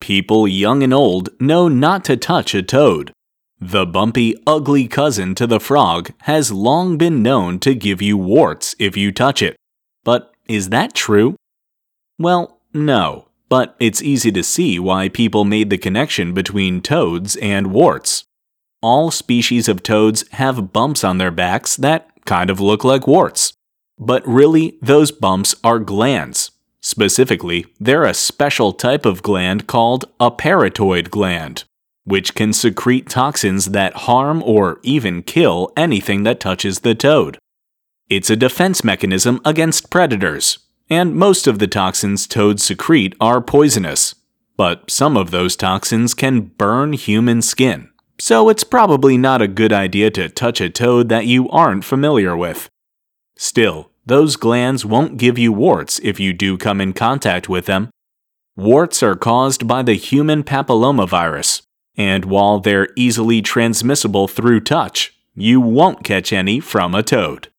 People young and old know not to touch a toad. The bumpy, ugly cousin to the frog has long been known to give you warts if you touch it. But is that true? Well, no, but it's easy to see why people made the connection between toads and warts. All species of toads have bumps on their backs that kind of look like warts. But really, those bumps are glands. Specifically, they're a special type of gland called a parotoid gland, which can secrete toxins that harm or even kill anything that touches the toad. It's a defense mechanism against predators, and most of the toxins toads secrete are poisonous. But some of those toxins can burn human skin, so it's probably not a good idea to touch a toad that you aren't familiar with. Still, those glands won't give you warts if you do come in contact with them. Warts are caused by the human papillomavirus, and while they're easily transmissible through touch, you won't catch any from a toad.